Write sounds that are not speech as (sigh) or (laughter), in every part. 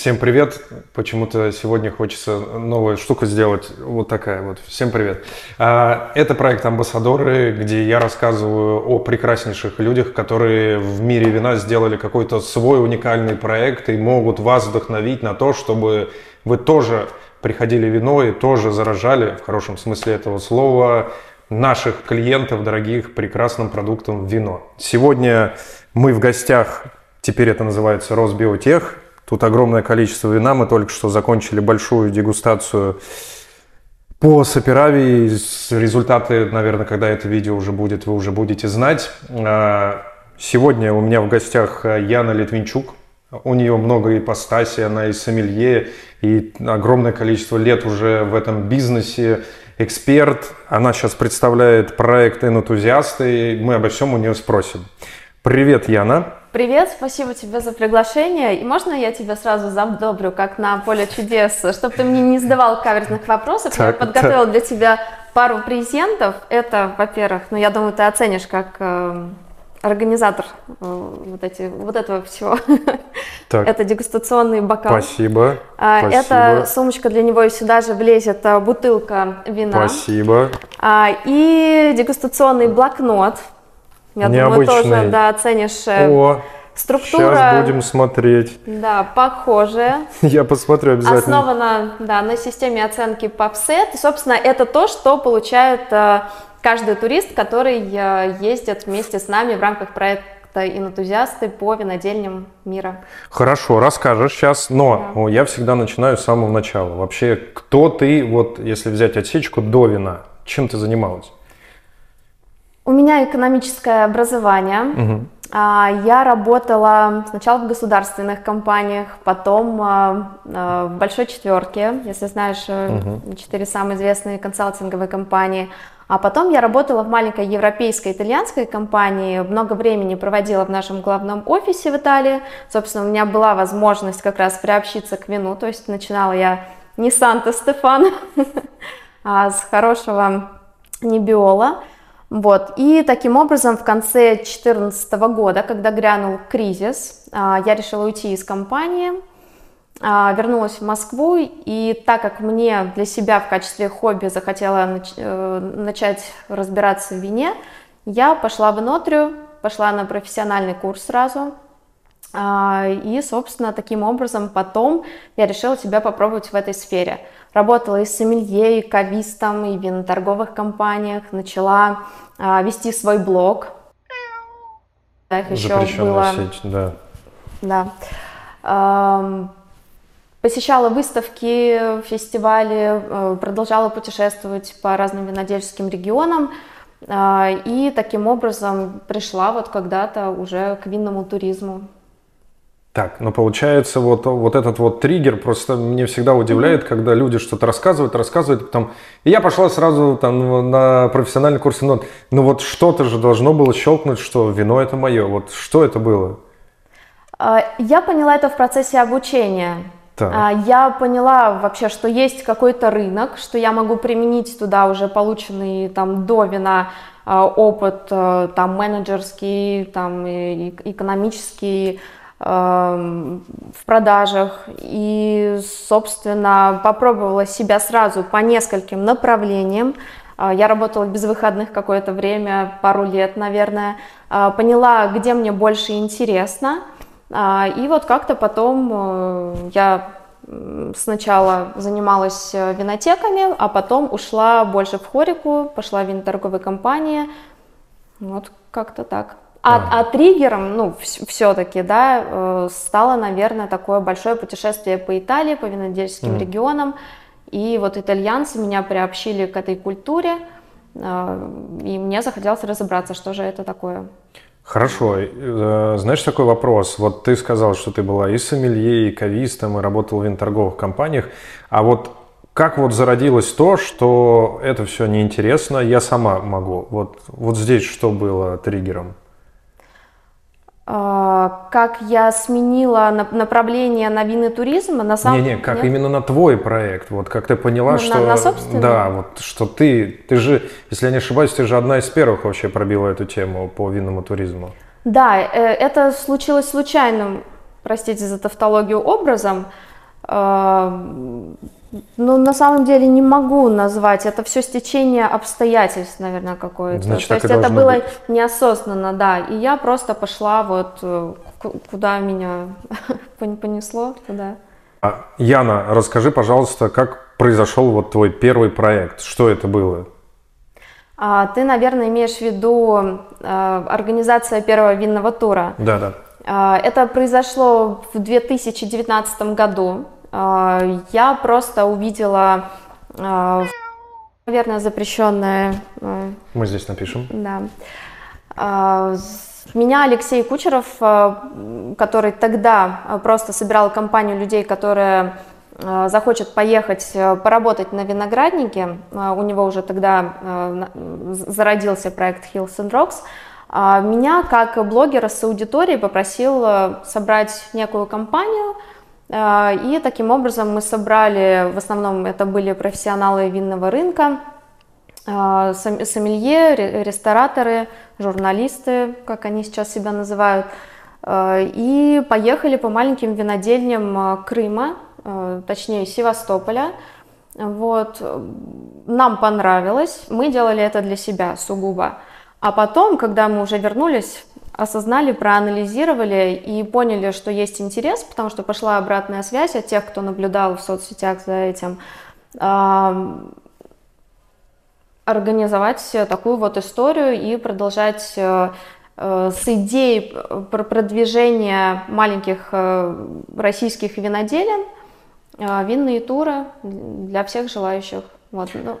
Всем привет! Почему-то сегодня хочется новую штуку сделать. Вот такая вот. Всем привет! А, это проект «Амбассадоры», где я рассказываю о прекраснейших людях, которые в мире вина сделали какой-то свой уникальный проект и могут вас вдохновить на то, чтобы вы тоже приходили вино и тоже заражали, в хорошем смысле этого слова, наших клиентов, дорогих, прекрасным продуктом вино. Сегодня мы в гостях, теперь это называется Росбиотех, Тут огромное количество вина. Мы только что закончили большую дегустацию по Саперави. Результаты, наверное, когда это видео уже будет, вы уже будете знать. А, сегодня у меня в гостях Яна Литвинчук. У нее много ипостасей, она и сомелье, и огромное количество лет уже в этом бизнесе, эксперт. Она сейчас представляет проект «Энтузиасты», мы обо всем у нее спросим. Привет, Яна. Привет, спасибо тебе за приглашение. И можно я тебя сразу задобрю, как на поле чудес, чтобы ты мне не задавал каверзных вопросов? Так, я подготовила так. для тебя пару презентов. Это, во-первых, ну я думаю, ты оценишь как э, организатор э, вот, эти, вот этого всего. Так. Это дегустационный бокал. Спасибо. А, Спасибо. Это сумочка для него, и сюда же влезет э, бутылка вина. Спасибо. А, и дегустационный блокнот. Я Необычный. думаю, тоже да, оценишь э, О, структура. Сейчас будем смотреть. Да, похожая. (laughs) Я посмотрю обязательно. Основана да, на системе оценки PubSet. И, собственно, это то, что получает э, каждый турист, который э, ездит вместе с нами в рамках проекта и энтузиасты по винодельням мира. Хорошо, расскажешь сейчас, но да. я всегда начинаю с самого начала. Вообще, кто ты, вот если взять отсечку до вина, чем ты занималась? У меня экономическое образование. Угу. Я работала сначала в государственных компаниях, потом а, а, в большой четверке, если знаешь, угу. четыре самые известные консалтинговые компании. А потом я работала в маленькой европейской итальянской компании, много времени проводила в нашем главном офисе в Италии. Собственно, у меня была возможность как раз приобщиться к вину, то есть начинала я не Санта-Стефана, (laughs) а с хорошего Небиола. Вот. И таким образом в конце 2014 года, когда грянул кризис, а, я решила уйти из компании, а, вернулась в Москву, и так как мне для себя в качестве хобби захотела э, начать разбираться в вине, я пошла в Нотрию, пошла на профессиональный курс сразу, а, и, собственно, таким образом потом я решила себя попробовать в этой сфере. Работала и сомелье, и кавистом, и в виноторговых компаниях, начала а, вести свой блог. Их еще было... сеть, да. Да. А, посещала выставки, фестивали, э, продолжала путешествовать по разным винодельческим регионам. И таким образом пришла вот когда-то уже к винному туризму. Так, ну получается вот, вот этот вот триггер просто мне всегда удивляет, mm-hmm. когда люди что-то рассказывают, рассказывают, потом... И я пошла сразу там на профессиональный курс вино. Ну вот что-то же должно было щелкнуть, что вино это мое. Вот что это было? А, я поняла это в процессе обучения. Так. А, я поняла вообще, что есть какой-то рынок, что я могу применить туда уже полученный там до вина а, опыт, там менеджерский, там экономический, в продажах и, собственно, попробовала себя сразу по нескольким направлениям. Э, я работала без выходных какое-то время, пару лет, наверное. Э, поняла, где мне больше интересно. Э, и вот как-то потом я сначала занималась винотеками, а потом ушла больше в хорику, пошла в виноторговые компании. Вот как-то так. А, а триггером, ну, все-таки, да, э, стало, наверное, такое большое путешествие по Италии, по винодельским mm. регионам. И вот итальянцы меня приобщили к этой культуре, э, и мне захотелось разобраться, что же это такое. Хорошо. Э, знаешь, такой вопрос. Вот ты сказал, что ты была и сомелье, и кавистом, и работал в винторговых компаниях. А вот как вот зародилось то, что это все неинтересно, я сама могу? Вот, вот здесь что было триггером? А, как я сменила направление на винный туризм, на самом Не, не, как Нет? именно на твой проект, вот как ты поняла, на, что... На, на собственный? Да, вот что ты, ты же, если я не ошибаюсь, ты же одна из первых вообще пробила эту тему по винному туризму. Да, э, это случилось случайным, простите за тавтологию, образом. Ну, на самом деле не могу назвать. Это все стечение обстоятельств, наверное, какое-то. Значит, То есть это было быть. неосознанно, да. И я просто пошла вот э, куда меня (laughs) понесло, туда. А, Яна, расскажи, пожалуйста, как произошел вот твой первый проект? Что это было? А, ты, наверное, имеешь в виду а, организация первого винного тура. Да, да. А, это произошло в 2019 году. А, я просто увидела, а, наверное, запрещенное. А, Мы здесь напишем. Да. Меня Алексей Кучеров, который тогда просто собирал компанию людей, которые захочет поехать поработать на винограднике, у него уже тогда зародился проект Hills and Rocks, меня как блогера с аудиторией попросил собрать некую компанию, а, и таким образом мы собрали, в основном это были профессионалы винного рынка, а, сомелье, рестораторы, журналисты, как они сейчас себя называют, а, и поехали по маленьким винодельням Крыма, точнее Севастополя. Вот. Нам понравилось, мы делали это для себя сугубо. А потом, когда мы уже вернулись осознали, проанализировали и поняли, что есть интерес, потому что пошла обратная связь от тех, кто наблюдал в соцсетях за этим, организовать такую вот историю и продолжать э, э, с идеей продвижения маленьких э, российских виноделин винные туры для всех желающих. Вот, ну.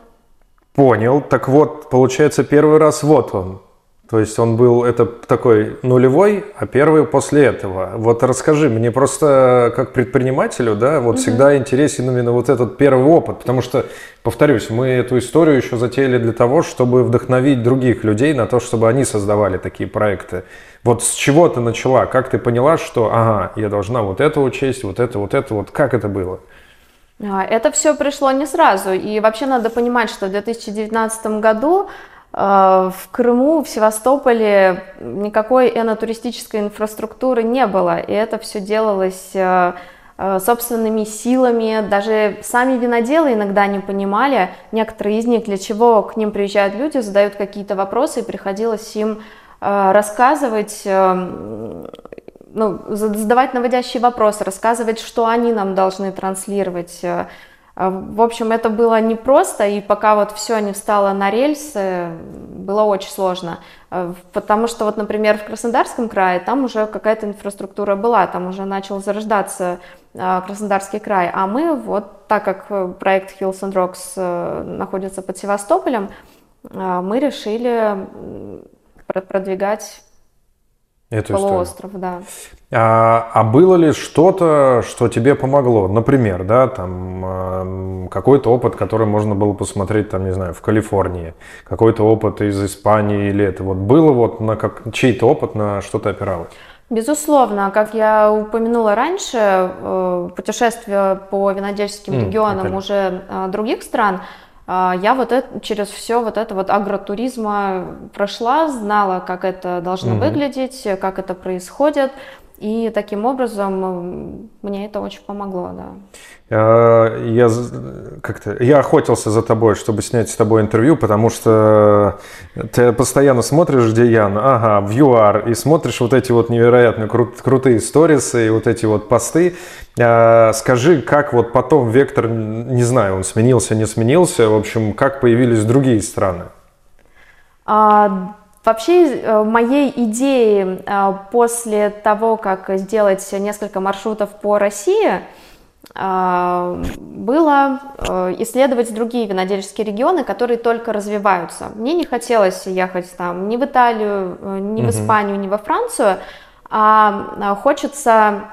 Понял. Так вот, получается, первый раз вот он, то есть он был, это такой нулевой, а первый после этого. Вот расскажи, мне просто как предпринимателю, да, вот угу. всегда интересен именно вот этот первый опыт, потому что, повторюсь, мы эту историю еще затеяли для того, чтобы вдохновить других людей на то, чтобы они создавали такие проекты. Вот с чего ты начала, как ты поняла, что, ага, я должна вот это учесть, вот это, вот это, вот как это было? А, это все пришло не сразу, и вообще надо понимать, что в 2019 году Э, в Крыму, в Севастополе никакой энотуристической инфраструктуры не было, и это все делалось э, э, собственными силами. Даже сами виноделы иногда не понимали, некоторые из них, для чего к ним приезжают люди, задают какие-то вопросы, и приходилось им рассказывать, ну, задавать наводящие вопросы, рассказывать, что они нам должны транслировать, а, в общем, это было непросто, и пока вот все не встало на рельсы, было очень сложно. А, потому что вот, например, в Краснодарском крае там уже какая-то инфраструктура была, там уже начал зарождаться а, Краснодарский край. А мы вот, так как э, проект Hills and Rocks э, находится под Севастополем, мы решили продвигать Эту полуостров, историю. да. А, а было ли что-то, что тебе помогло? Например, да, там какой-то опыт, который можно было посмотреть, там, не знаю, в Калифорнии, какой-то опыт из Испании или это вот было вот на как чей-то опыт на что-то опиралось? Безусловно, как я упомянула раньше, э, путешествия по винодельческим mm, регионам okay. уже э, других стран – а, я вот это, через все вот это вот агротуризма прошла, знала, как это должно угу. выглядеть, как это происходит. И таким образом мне это очень помогло, да. А, я как-то я охотился за тобой, чтобы снять с тобой интервью, потому что ты постоянно смотришь, где Ян, ага, в ЮАР, и смотришь вот эти вот невероятно крут, крутые сторисы и вот эти вот посты. А, скажи, как вот потом вектор, не знаю, он сменился, не сменился, в общем, как появились другие страны? А, Вообще, э, моей идеей э, после того, как сделать несколько маршрутов по России, э, было исследовать другие винодельческие регионы, которые только развиваются. Мне не хотелось ехать там ни в Италию, ни в Испанию, ни во Францию, а хочется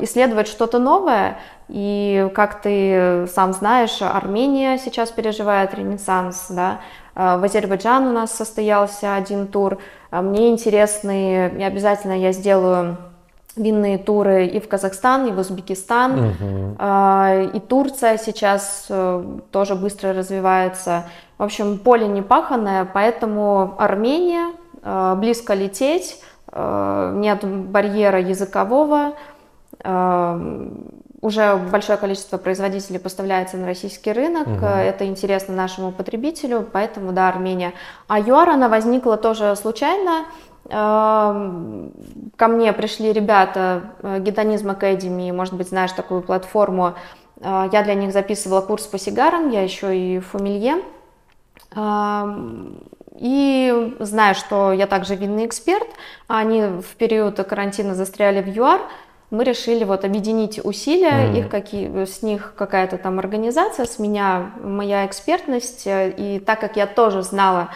исследовать что-то новое. И как ты сам знаешь, Армения сейчас переживает ренессанс, да, в Азербайджан у нас состоялся один тур. Э, мне интересны, и обязательно я сделаю винные туры и в Казахстан, и в Узбекистан, угу. и Турция сейчас тоже быстро развивается. В общем, поле не паханное, поэтому Армения, близко лететь, нет барьера языкового, уже большое количество производителей поставляется на российский рынок, угу. это интересно нашему потребителю, поэтому да, Армения. А ЮАР, она возникла тоже случайно, эм, ко мне пришли ребята Гедонизм Academy, может быть, знаешь такую платформу, я для них записывала курс по сигарам, я еще и фамилье. Эм, и зная, что я также винный эксперт, они в период карантина застряли в ЮАР, мы решили вот объединить усилия, mm. их какие, с них какая-то там организация, с меня моя экспертность, и так как я тоже знала,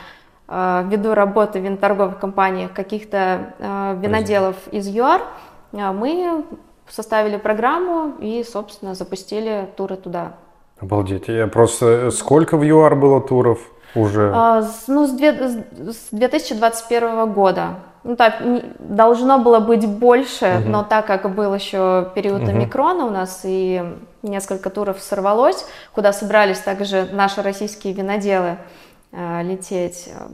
э, ввиду работы в виноторговых компаниях каких-то э, виноделов из ЮАР, э, мы составили программу и, собственно, запустили туры туда. Обалдеть. Я просто... Сколько в ЮАР было туров уже? А, ну, с, две... с 2021 года. Ну так, должно было быть больше, угу. но так как был еще период угу. омикрона у нас и несколько туров сорвалось, куда собрались также наши российские виноделы э, лететь, э,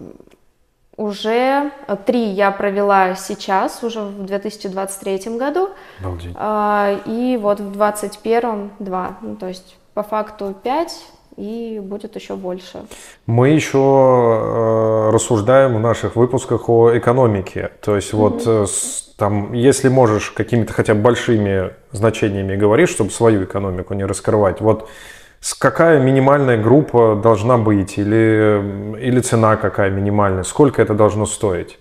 уже три я провела сейчас, уже в 2023 году. Обалдеть. Э, и вот в 2021 два. Ну, то есть по факту пять и будет еще больше. Мы еще э, рассуждаем в наших выпусках о экономике. То есть mm-hmm. вот э, там, если можешь какими-то хотя бы большими значениями говорить, чтобы свою экономику не раскрывать, вот какая минимальная группа должна быть или, или цена какая минимальная, сколько это должно стоить?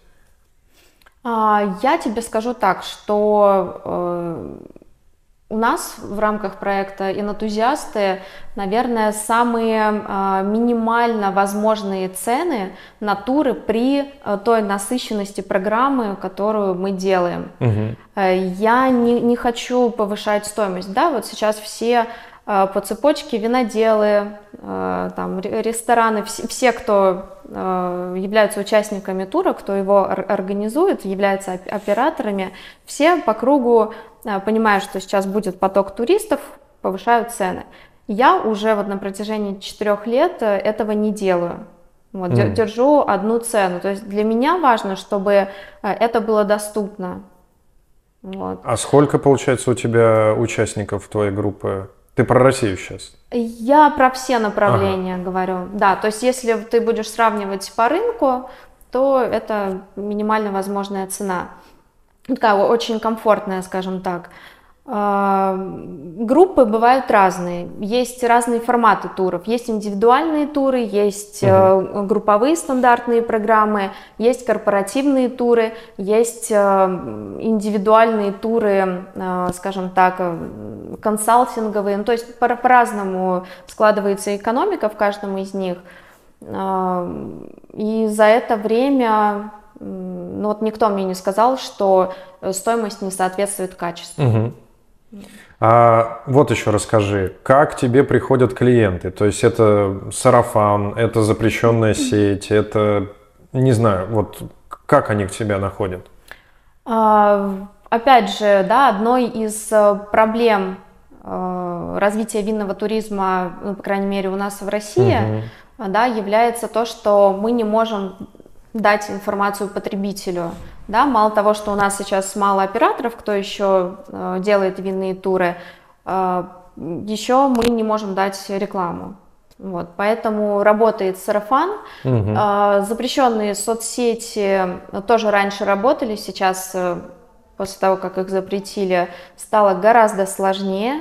А, я тебе скажу так, что э, у нас в рамках проекта «Инентузиасты», наверное, самые э, минимально возможные цены на туры при э, той насыщенности программы, которую мы делаем. Угу. Я не, не хочу повышать стоимость. Да, вот сейчас все по цепочке виноделы, э, там, рестораны, все, кто э, являются участниками тура, кто его организует, являются операторами, все по кругу Э, понимаю, что сейчас будет поток туристов, повышают цены. Я уже вот на протяжении четырех лет э, этого не делаю. Вот, mm. Держу одну цену. То есть для меня важно, чтобы э, это было доступно. Вот. А сколько, получается, у тебя участников твоей группы? Ты про Россию сейчас? Я про все направления ага. говорю. Да, то есть если ты будешь сравнивать по рынку, то это минимально возможная цена такая очень комфортная, скажем так. Группы бывают разные, есть разные форматы туров, есть индивидуальные туры, есть угу. групповые стандартные программы, есть корпоративные туры, есть э, индивидуальные туры, э, скажем так, консалтинговые, ну, то есть по- по-разному складывается экономика в каждом из них. И за это время ну вот никто мне не сказал, что стоимость не соответствует качеству. Угу. А вот еще расскажи, как тебе приходят клиенты? То есть это сарафан, это запрещенная сеть, это, не знаю, вот как они к тебе находят? А, опять же, да, одной из э, проблем э, развития винного туризма, ну, по крайней мере, у нас в России, угу. да, является то, что мы не можем дать информацию потребителю. Да, мало того, что у нас сейчас мало операторов, кто еще э, делает винные туры, э, еще мы не можем дать рекламу. Вот, поэтому работает сарафан. Угу. Э, запрещенные соцсети тоже раньше работали, сейчас после того, как их запретили, стало гораздо сложнее.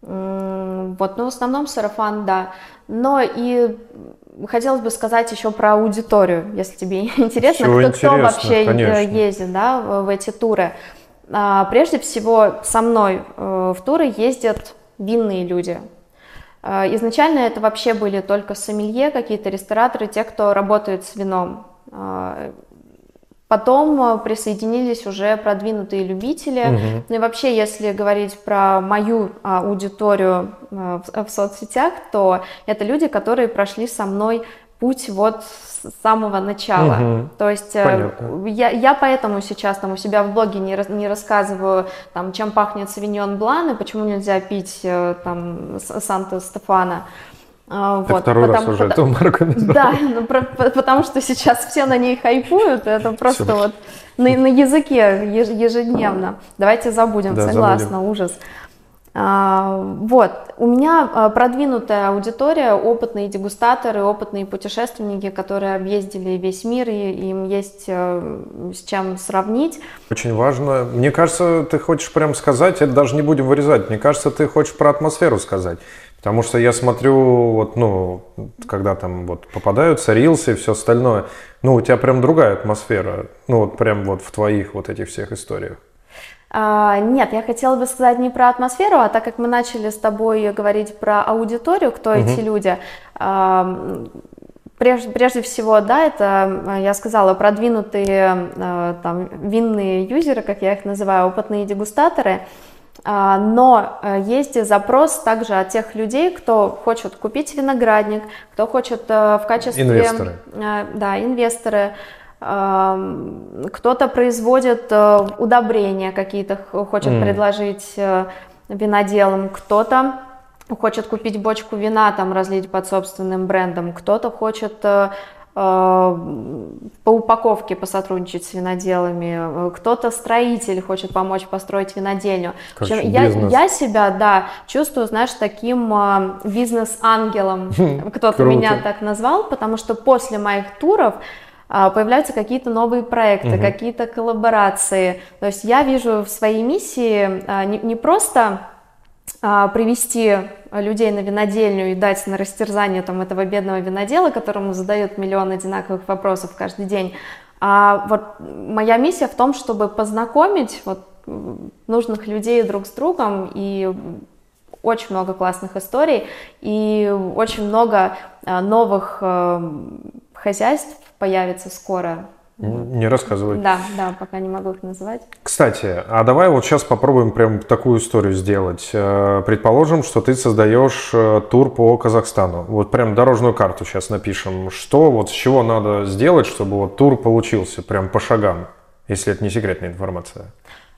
Вот, но в основном сарафан, да. Но и хотелось бы сказать еще про аудиторию, если тебе (laughs) интересно, кто, интересно, кто вообще конечно. ездит да, в, эти туры. А, прежде всего, со мной э, в туры ездят винные люди. А, изначально это вообще были только сомелье, какие-то рестораторы, те, кто работает с вином. А, Потом э, присоединились уже продвинутые любители. Угу. Ну и вообще, если говорить про мою аудиторию э, в, в соцсетях, то это люди, которые прошли со мной путь вот с самого начала. Угу. То есть э, я, я поэтому сейчас там у себя в блоге не, не рассказываю, там, чем пахнет савиньон блан и почему нельзя пить там Санта-Стефана. А, Ты вот, второй потому, раз уже потому, эту марку назвал. Да, ну, про, потому что сейчас все на ней хайпуют, это просто все. вот на, на языке ежедневно. Давайте забудем, да, согласна, забудем. ужас. А, вот, у меня а, продвинутая аудитория, опытные дегустаторы, опытные путешественники, которые объездили весь мир, и им есть э, с чем сравнить. Очень важно. Мне кажется, ты хочешь прям сказать, это даже не будем вырезать, мне кажется, ты хочешь про атмосферу сказать. Потому что я смотрю, вот, ну, когда там вот попадаются рилсы и все остальное, ну, у тебя прям другая атмосфера, ну, вот прям вот в твоих вот этих всех историях. А, нет, я хотела бы сказать не про атмосферу, а так как мы начали с тобой говорить про аудиторию, кто угу. эти люди, а, прежде, прежде всего, да, это, я сказала, продвинутые а, там винные юзеры, как я их называю, опытные дегустаторы, но э, есть запрос также от тех людей, кто хочет купить виноградник, кто хочет э, в качестве... Инвесторы. Э, да, инвесторы кто-то производит удобрения какие-то, хочет mm. предложить виноделам, кто-то хочет купить бочку вина, там разлить под собственным брендом, кто-то хочет по упаковке посотрудничать с виноделами, кто-то строитель хочет помочь построить винодельню. Короче, я, я себя, да, чувствую, знаешь, таким бизнес-ангелом, (laughs) кто-то меня так назвал, потому что после моих туров а, появляются какие-то новые проекты, угу. какие-то коллаборации. То есть я вижу в своей миссии не, не просто привести людей на винодельню и дать на растерзание там, этого бедного винодела, которому задают миллион одинаковых вопросов каждый день. А вот моя миссия в том, чтобы познакомить вот нужных людей друг с другом и очень много классных историй и очень много новых э, хозяйств появится скоро. Не рассказывай. Да, да, пока не могу их называть. Кстати, а давай вот сейчас попробуем прям такую историю сделать. Э, предположим, что ты создаешь э, тур по Казахстану. Вот прям дорожную карту сейчас напишем. Что, вот с чего надо сделать, чтобы вот тур получился прям по шагам, если это не секретная информация?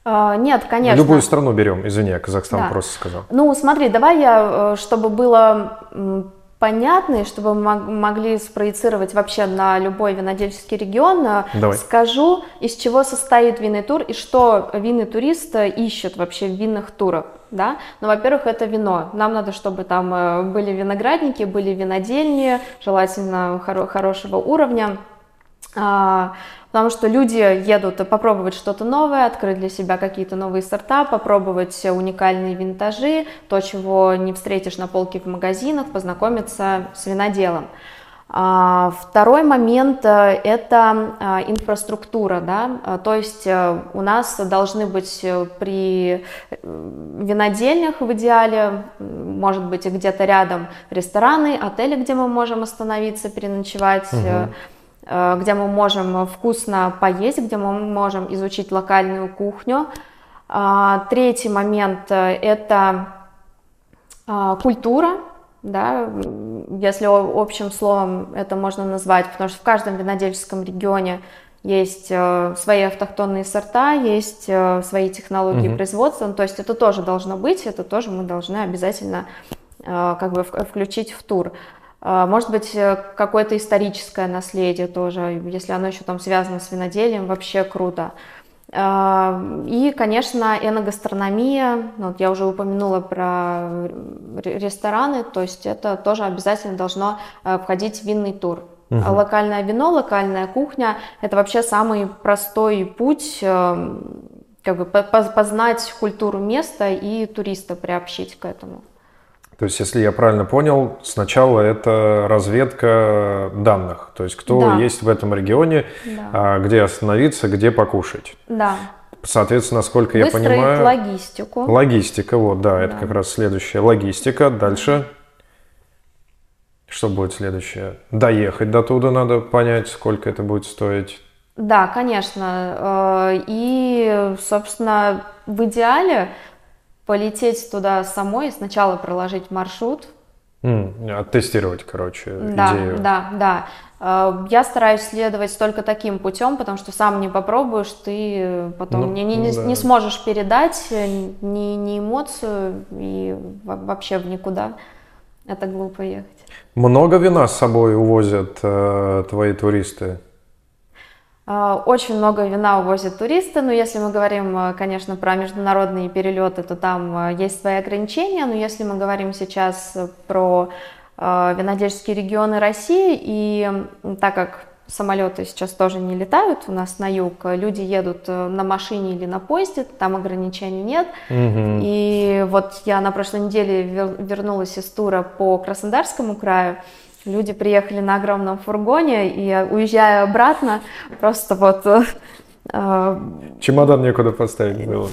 Uh, нет, конечно. Любую страну берем, извини, я Казахстан да. просто сказал. Ну, смотри, давай я, чтобы было понятные, чтобы мы могли спроецировать вообще на любой винодельческий регион, э, Давай. скажу, из чего состоит винный тур и что винный турист ищет вообще в винных турах. Да? Ну, во-первых, это вино. Нам надо, чтобы там э, были виноградники, были винодельни, желательно хоро- хорошего уровня. А, потому что люди едут попробовать что-то новое, открыть для себя какие-то новые сорта, попробовать уникальные винтажи, то, чего не встретишь на полке в магазинах, познакомиться с виноделом. А, второй момент э, – это а, инфраструктура, да? То есть э, у нас должны быть э, при винодельнях в идеале, может быть, где-то рядом рестораны, отели, где мы можем остановиться, переночевать, угу где мы можем вкусно поесть, где мы можем изучить локальную кухню. А, третий момент э, – это а, культура, да, если общим словом это можно назвать, потому что в каждом винодельческом регионе есть э, свои автохтонные сорта, есть свои технологии угу. производства, ну, то есть это тоже должно быть, это тоже мы должны обязательно как бы включить в тур. А, может быть, э, какое-то историческое наследие тоже, если оно еще там связано с виноделием, вообще круто. А, и, конечно, эногастрономия, ну, вот я уже упомянула про рестораны, то есть это тоже обязательно должно э, входить в винный тур. Угу. Локальное вино, локальная кухня – это вообще самый простой путь э, как бы познать культуру места и туриста приобщить к этому. То есть, если я правильно понял, сначала это разведка данных, то есть кто да. есть в этом регионе, да. А, где остановиться, где покушать. Да. Соответственно, насколько я понимаю... логистику. Логистика, вот, да, да, это как раз следующая. Логистика, дальше... Что будет следующее? Доехать до туда надо понять, сколько это будет стоить. Да, конечно. Э, и, собственно, в идеале полететь туда самой, сначала проложить маршрут. Mm, оттестировать, короче, да, идею. Да, да. Э, я стараюсь следовать только таким путем, потому что сам не попробуешь, ты потом ну, не, не, да. не сможешь передать ни, ни эмоцию и вообще в никуда. Это глупо ехать. Много вина с собой увозят э, твои туристы? Очень много вина увозят туристы, но если мы говорим, конечно, про международные перелеты, то там есть свои ограничения, но если мы говорим сейчас про винодельческие регионы России, и так как самолеты сейчас тоже не летают у нас на юг, люди едут э, на машине или на поезде, там ограничений нет. Угу. И вот я на прошлой неделе вернулась из тура по Краснодарскому краю, люди приехали на огромном фургоне, и уезжая обратно, просто вот... Э, э, Чемодан некуда поставить было.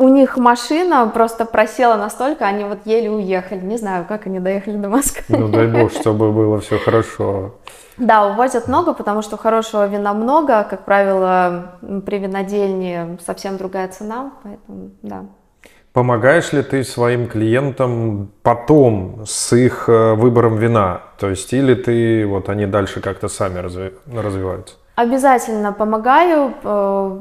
У них машина просто просела настолько, они вот еле уехали. Не знаю, как они доехали до Москвы. Ну дай бог, чтобы было все хорошо. Да, увозят много, потому что хорошего вина много. Как правило, при винодельне совсем другая цена, поэтому да. Помогаешь ли ты своим клиентам потом с их э, выбором вина? То есть или ты, вот они дальше как-то сами разви, развиваются? Обязательно помогаю. Э,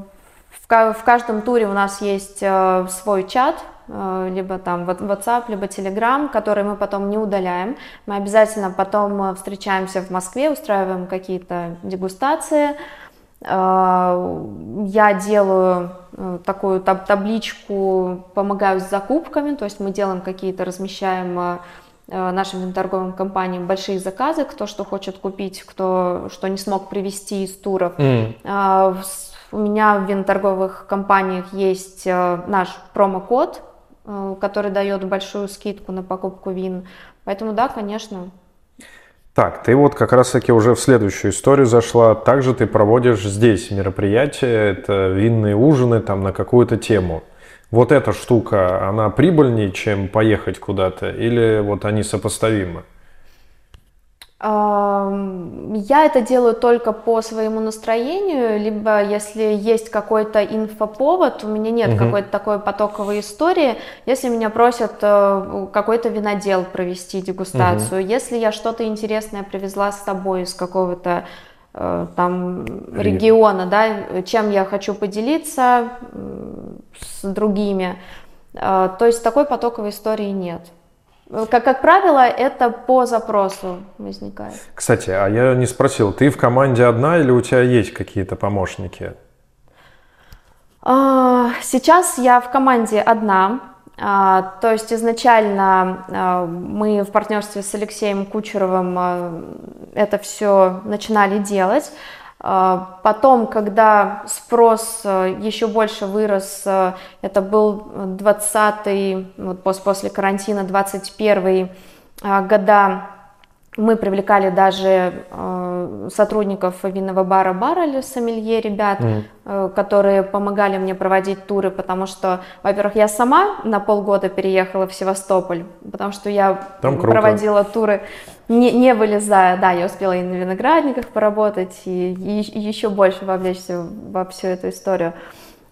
в каждом туре у нас есть э, свой чат, либо там WhatsApp, либо Telegram, который мы потом не удаляем. Мы обязательно потом встречаемся в Москве, устраиваем какие-то дегустации. Э, я делаю такую таб табличку, помогаю с закупками, то есть мы делаем какие-то, размещаем нашим торговым компаниям большие заказы, кто что хочет купить, кто что не смог привезти из туров. Mm. У меня в виноторговых компаниях есть наш промокод Э, который дает большую скидку на покупку вин. Поэтому да, конечно. Так, ты вот как раз-таки уже в следующую историю зашла. Также ты проводишь здесь мероприятия, это винные ужины там на какую-то тему. Вот эта штука, она прибыльнее, чем поехать куда-то, или вот они сопоставимы? Я это делаю только по своему настроению, либо если есть какой-то инфоповод, у меня нет угу. какой-то такой потоковой истории, если меня просят э, какой-то винодел провести дегустацию, угу. если я что-то интересное привезла с собой из какого-то э, там региона, да, чем я хочу поделиться с другими, э, то есть такой потоковой истории нет. Как, как правило, это по запросу возникает. Кстати, а я не спросил, ты в команде одна или у тебя есть какие-то помощники? А, сейчас я в команде одна. А, то есть изначально а, мы в партнерстве с Алексеем Кучеровым это все начинали делать. А, потом, когда спрос э, еще больше вырос, э, это был 20 вот после карантина, 21 а, года, мы привлекали даже э, сотрудников винного бара Баррель, сомелье ребят, mm. э, которые помогали мне проводить туры, потому что, во-первых, я сама на полгода переехала в Севастополь, потому что я Там проводила туры не, не вылезая. Да, я успела и на виноградниках поработать, и, и, и еще больше вовлечься во всю эту историю.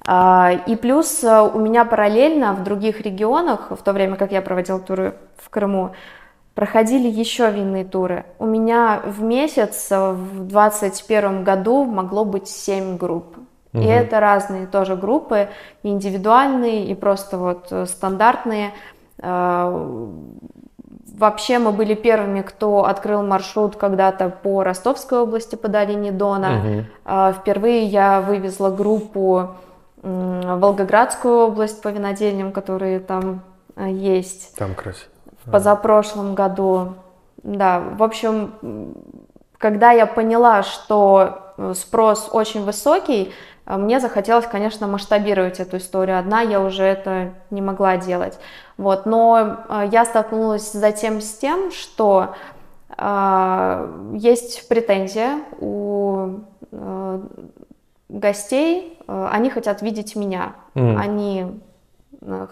А, и плюс э, у меня параллельно в других регионах, в то время как я проводила туры в Крыму, проходили еще винные туры. У меня в месяц в 2021 году могло быть 7 групп. Угу. И это разные тоже группы, индивидуальные, и просто вот э, стандартные. А, вообще мы были первыми, кто открыл маршрут когда-то по Ростовской области по долине Дона. Угу. Впервые я вывезла группу в Волгоградскую область по винодельням, которые там э, есть. Там красиво в позапрошлом году. Да, в общем, когда я поняла, что э, спрос очень высокий, э, мне захотелось, конечно, масштабировать эту историю. Одна я уже это не могла делать. Вот. Но э, я столкнулась затем с тем, что э, есть претензия у э, гостей, они хотят видеть меня, mm. они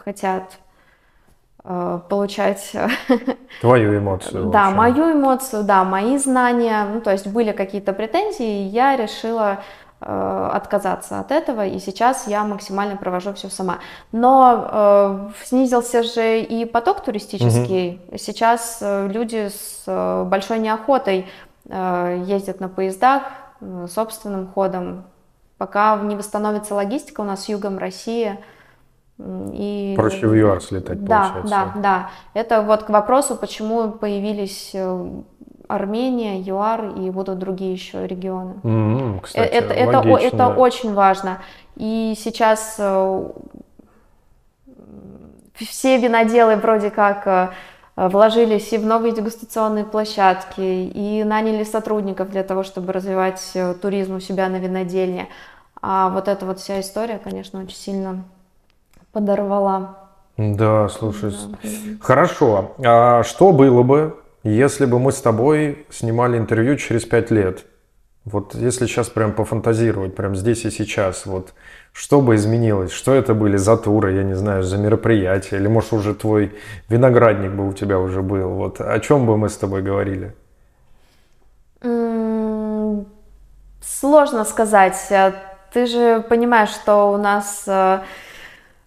хотят получать... Э, (laughs) Твою эмоцию. Да, мою эмоцию, да, мои знания. Ну, то есть были какие-то претензии, и я решила э, отказаться от этого, и сейчас я максимально провожу все сама. Но э, снизился же и поток туристический. Угу. Сейчас э, люди с э, большой неохотой э, ездят на поездах э, собственным ходом. Пока не восстановится логистика у нас с югом России, и... Проще в ЮАР слетать, да, получается. Да, да, Это вот к вопросу, почему появились э, Армения, ЮАР и будут другие еще регионы. Mm, кстати, это, это, это очень важно. И сейчас все виноделы вроде как вложились и в новые дегустационные площадки, и наняли сотрудников для того, чтобы развивать туризм у себя на винодельне. А вот эта вот вся история, конечно, очень сильно подорвала. Да, слушай, да. хорошо. А что было бы, если бы мы с тобой снимали интервью через пять лет? Вот если сейчас прям пофантазировать, прям здесь и сейчас, вот что бы изменилось? Что это были за туры, я не знаю, за мероприятия? Или, может, уже твой виноградник бы у тебя уже был? Вот о чем бы мы с тобой говорили? Сложно сказать. Ты же понимаешь, что у нас э, э,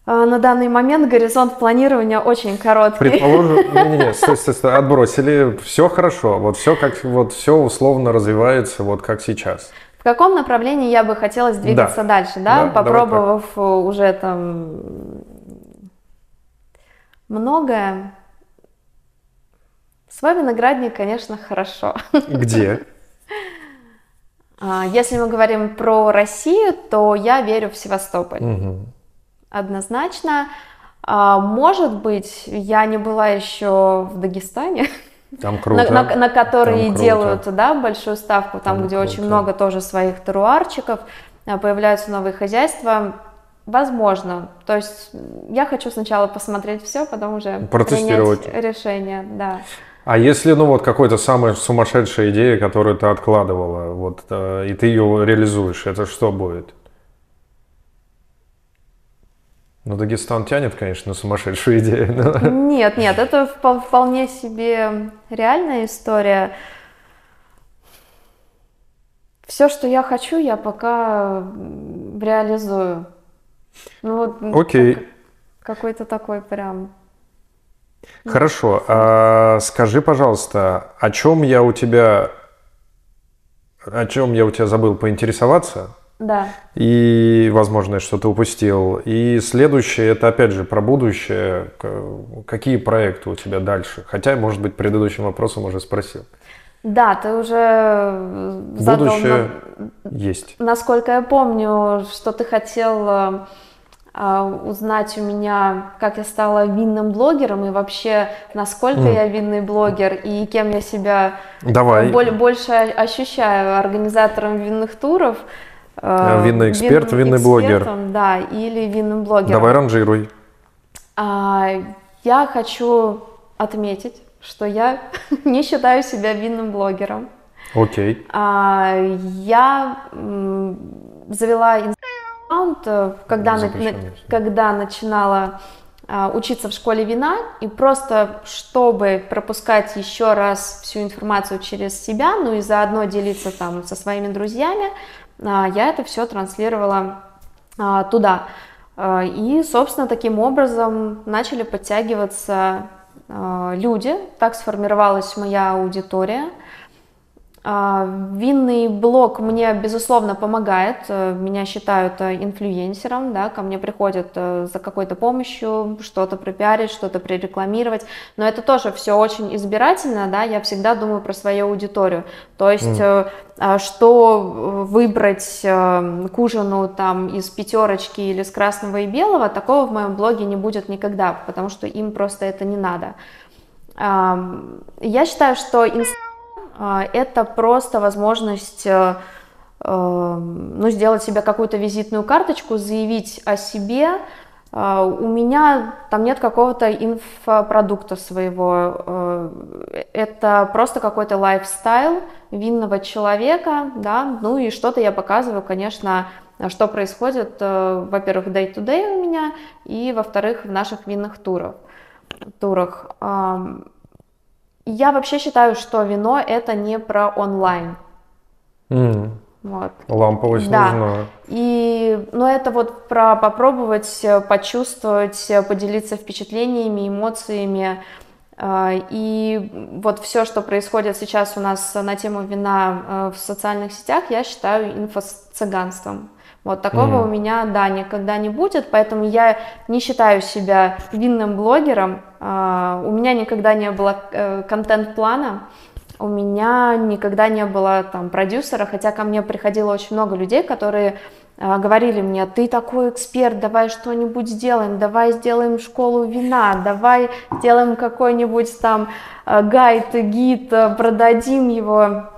на данный момент горизонт планирования очень короткий. Предположим, (laughs) не, не, не, стой, стой, стой, отбросили, все хорошо, вот все как вот все условно развивается, вот как сейчас. В каком направлении я бы хотела двигаться да. дальше, да, да попробовав уже там многое. Свой виноградник, конечно, хорошо. (laughs) Где? А, если мы говорим про Россию, то я верю в Севастополь. Угу. Однозначно. А, может быть, я не была еще в Дагестане. (laughs) Там круто. На, на, на которые там делают да, большую ставку, там, там где круто. очень много тоже своих теруарчиков, а, появляются новые хозяйства. Возможно. То есть я хочу сначала посмотреть все, потом уже принять решение. Да. А если, ну, вот какой-то самая сумасшедшая идея, которую ты откладывала, вот, э, и ты ее реализуешь, это что будет? Ну, Дагестан тянет, конечно, на сумасшедшую идею. Но... (laughs) Нет, нет, это вполне себе реальная история. Все, что я хочу, я пока реализую. Ну вот Окей. какой-то такой прям Хорошо. А, скажи, пожалуйста, о чем я у тебя, о чем я у тебя забыл поинтересоваться? Да. И, возможно, что-то упустил. И следующее, это опять же про будущее. Какие проекты у тебя дальше? Хотя, может быть, предыдущим вопросом уже спросил. Да, ты уже задал... Будущее на... есть. Насколько я помню, что ты хотел э, а, узнать у меня, как я стала винным блогером и вообще, насколько mm. я винный блогер и кем я себя Давай. Боль, больше ощущаю, организатором винных туров. А, винный эксперт, винный блогер. Да, или винным блогером. Давай ранжируй. А, я хочу отметить, что я (laughs) не считаю себя винным блогером. Окей. А, я завела аккаунт, э, когда, на, когда начинала а, учиться в школе вина, и просто чтобы пропускать еще раз всю информацию через себя, ну и заодно делиться там со своими друзьями, я это все транслировала а, туда. А, и, собственно, таким образом начали подтягиваться а, люди, так сформировалась моя аудитория – а, винный блог мне, безусловно, помогает. Э, меня считают э, инфлюенсером, да, ко мне приходят э, за какой-то помощью, что-то пропиарить, что-то прирекламировать. Но это тоже все очень избирательно, да, я всегда думаю про свою аудиторию. То есть, mm. что выбрать к ужину там из пятерочки или с красного и белого, такого в моем блоге не будет никогда, потому что им просто это не надо. Я считаю, что Инстаграм а, это просто возможность э, э, ну, сделать себе какую-то визитную карточку, заявить о себе. А, у меня там нет какого-то инфопродукта своего. Э, это просто какой-то лайфстайл винного человека, да, ну и что-то я показываю, конечно, что происходит, во-первых, day-to-day у меня, и, во-вторых, в наших винных турах. турах. Я вообще считаю, что вино это не про онлайн. Mm. Вот. Ламповость да. нужна. И, но это вот про попробовать, почувствовать, поделиться впечатлениями, эмоциями. А, и вот все, что происходит сейчас у нас на тему вина э, в социальных сетях, я считаю инфо-цыганством. Вот такого mm. у меня, да, никогда не будет, поэтому я не считаю себя винным блогером. Uh, у меня никогда не было uh, контент-плана. У меня никогда не было там продюсера, хотя ко мне приходило очень много людей, которые э, говорили мне, ты такой эксперт, давай что-нибудь сделаем, давай сделаем школу вина, давай сделаем какой-нибудь там э, гайд, гид, э, продадим его.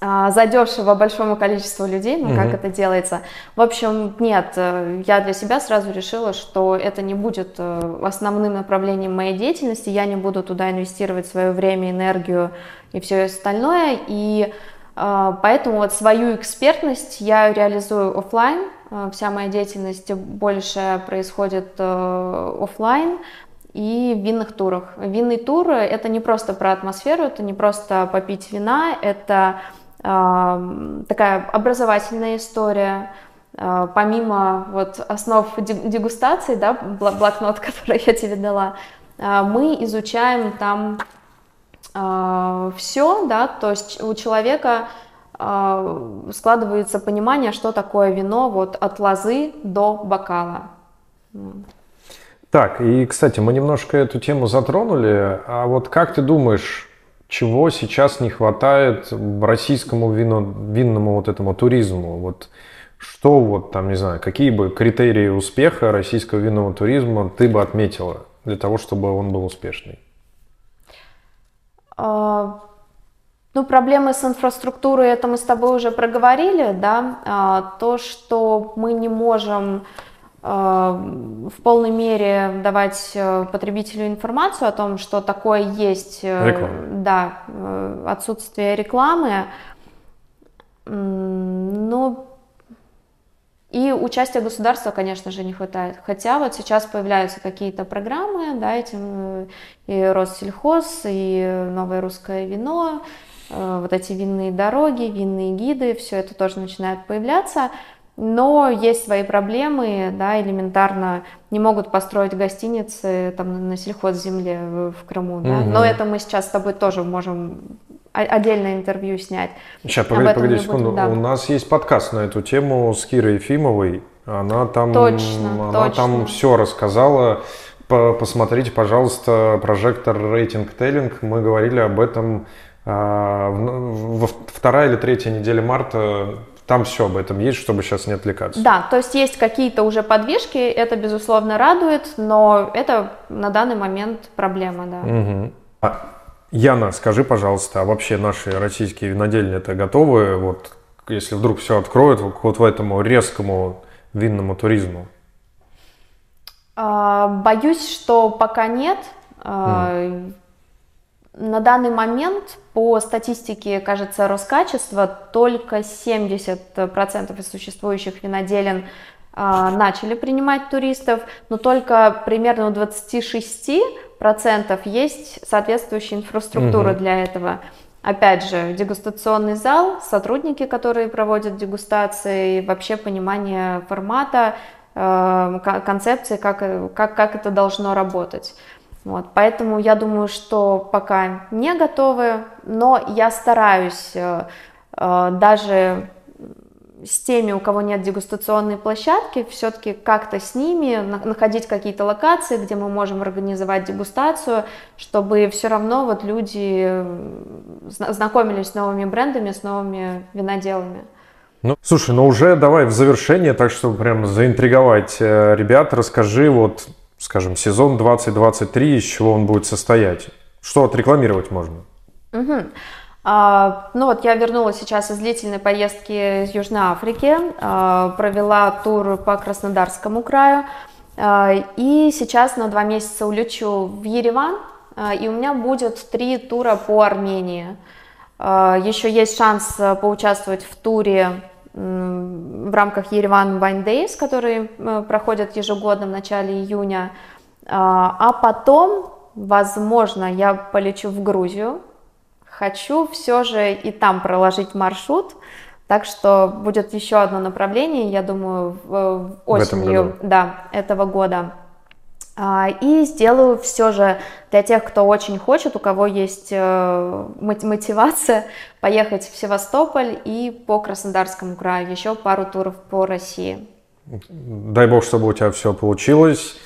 А, задешево большому количеству людей, ну, угу. как это делается. В общем, нет, э, я для себя сразу решила, что это не будет э, основным направлением моей деятельности, я не буду туда инвестировать свое время, энергию и все остальное, и э, поэтому вот свою экспертность я реализую офлайн, вся моя деятельность больше происходит офлайн, и в винных турах. Винный тур – это не просто про атмосферу, это не просто попить вина, это такая образовательная история. А, помимо вот основ дегустации, да, блокнот, (laughs) который я тебе дала, а, мы изучаем там а, все, да, то есть у человека складывается понимание, что такое вино вот от лозы до бокала. Так, и, кстати, мы немножко эту тему затронули, а вот как ты думаешь, чего сейчас не хватает российскому вино, винному вот этому туризму? Вот что вот там, не знаю, какие бы критерии успеха российского винного туризма ты бы отметила для того, чтобы он был успешный? А, ну, проблемы с инфраструктурой, это мы с тобой уже проговорили, да, а, то, что мы не можем в полной мере давать э, потребителю информацию о том, что такое есть, э, Реклама. да, отсутствие рекламы, ну и участия государства, конечно же, не хватает. Хотя вот сейчас появляются какие-то программы, да, этим и Россельхоз, и Новое русское вино, вот эти винные дороги, винные гиды, все это тоже начинает появляться но есть свои проблемы, да, элементарно не могут построить гостиницы там на сельхозземле в Крыму, да, угу. но это мы сейчас с тобой тоже можем отдельное интервью снять. Сейчас, погоди, погоди секунду, будем, да. у нас есть подкаст на эту тему с Кирой Ефимовой, она там, точно, она точно. там все рассказала, посмотрите, пожалуйста, прожектор рейтинг теллинг, мы говорили об этом а, во вторая или третья неделя марта там все об этом есть, чтобы сейчас не отвлекаться. Да, то есть есть какие-то уже подвижки, это безусловно радует, но это на данный момент проблема, да. Угу. А, Яна, скажи, пожалуйста, а вообще наши российские винодельни это готовы, вот если вдруг все откроют, вот в этому резкому винному туризму? А, боюсь, что пока нет. Mm. На данный момент по статистике, кажется, Роскачества только 70% из существующих виноделен а, начали принимать туристов, но только примерно у 26% есть соответствующая инфраструктура угу. для этого. Опять же, дегустационный зал, сотрудники, которые проводят дегустации, вообще понимание формата, э, концепции, как, как, как это должно работать. Вот, поэтому я думаю, что пока не готовы, но я стараюсь э, э, даже с теми, у кого нет дегустационной площадки, все-таки как-то с ними находить какие-то локации, где мы можем организовать дегустацию, чтобы все равно вот люди э, знакомились с новыми брендами, с новыми виноделами. Ну, слушай, ну уже давай в завершение, так чтобы прям заинтриговать ребят, расскажи вот скажем, сезон 2023, из чего он будет состоять? Что отрекламировать можно? Угу. А, ну вот я вернулась сейчас из длительной поездки из Южной Африки, а, провела тур по Краснодарскому краю, а, и сейчас на два месяца улечу в Ереван, а, и у меня будет три тура по Армении. А, еще есть шанс а, поучаствовать в туре в рамках Ереван Wine Days, которые э, проходят ежегодно в начале июня. А, а потом, возможно, я полечу в Грузию. Хочу все же и там проложить маршрут. Так что будет еще одно направление, я думаю, в осенью в да, этого года. А, и сделаю все же для тех, кто очень хочет, у кого есть э, мотивация (laughs) поехать в Севастополь и по Краснодарскому краю, еще пару туров по России. Дай бог, чтобы у тебя все получилось.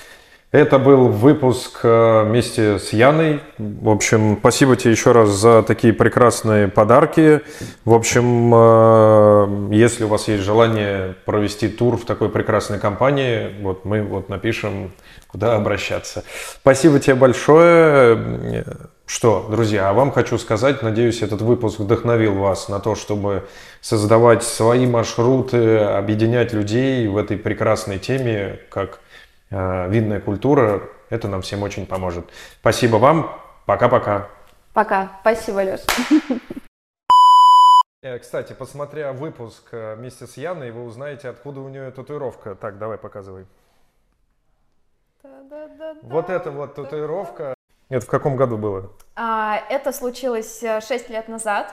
Это был выпуск э, вместе с Яной. В общем, спасибо тебе еще раз за такие прекрасные подарки. В общем, э, если у вас есть желание провести тур в такой прекрасной компании, вот мы вот напишем, куда обращаться. Спасибо тебе большое. Что, друзья, а вам хочу сказать, надеюсь, этот выпуск вдохновил вас на то, чтобы создавать свои маршруты, объединять людей в этой прекрасной теме, как Э, видная культура. Это нам всем очень поможет. Спасибо вам. Пока-пока. Пока. Спасибо, Леш. Э, кстати, посмотря выпуск э, вместе с Яной, вы узнаете, откуда у нее татуировка. Так, давай показывай. Вот это вот татуировка. Это в каком году было? А, это случилось 6 лет назад,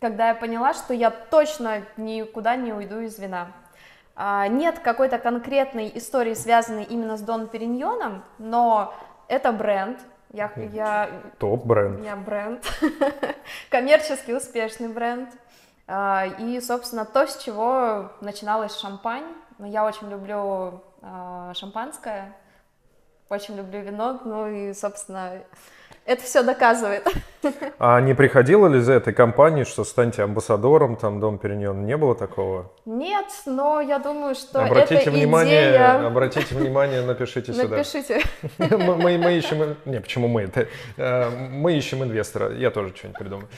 когда я поняла, что я точно никуда не уйду из вина. А, нет какой-то конкретной истории, связанной именно с Дон Периньоном, но это бренд. Я, я, Топ бренд. Я бренд. (laughs) Коммерчески успешный бренд. А, и, собственно, то, с чего начиналась шампань. Я очень люблю а, шампанское, очень люблю вино, ну и, собственно, это все доказывает. А не приходило ли за этой компании, что станьте амбассадором, там, Дом Периньон? Не было такого? Нет, но я думаю, что обратите эта внимание, идея... Обратите внимание, напишите сюда. Напишите. (laughs) Мы, мы ищем... Не, почему мы? Э, мы ищем инвестора. Я тоже что-нибудь придумаю.